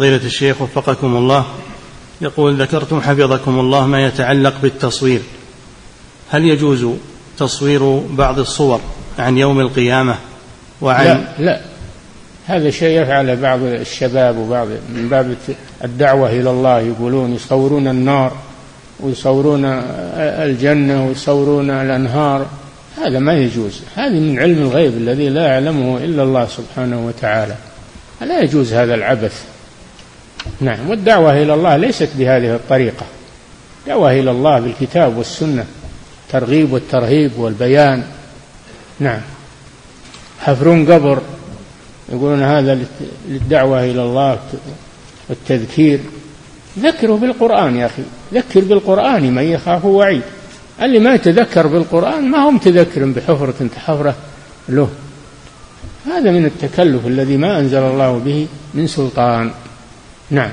فضيلة الشيخ وفقكم الله. يقول ذكرتم حفظكم الله ما يتعلق بالتصوير. هل يجوز تصوير بعض الصور عن يوم القيامة وعن لا لا. هذا شيء يفعله بعض الشباب وبعض من باب الدعوة إلى الله. يقولون يصورون النار ويصورون الجنة ويصورون الأنهار. هذا ما يجوز. هذه من علم الغيب الذي لا يعلمه إلا الله سبحانه وتعالى. لا يجوز هذا العبث. نعم والدعوة إلى الله ليست بهذه الطريقة. دعوة إلى الله بالكتاب والسنة الترغيب والترهيب والبيان. نعم. حفرون قبر يقولون هذا للدعوة إلى الله والتذكير. ذكروا بالقرآن يا أخي ذكر بالقرآن من يخاف وعيد. اللي ما يتذكر بالقرآن ما هم تذكر بحفرة تحفره له. هذا من التكلف الذي ما أنزل الله به من سلطان. نعم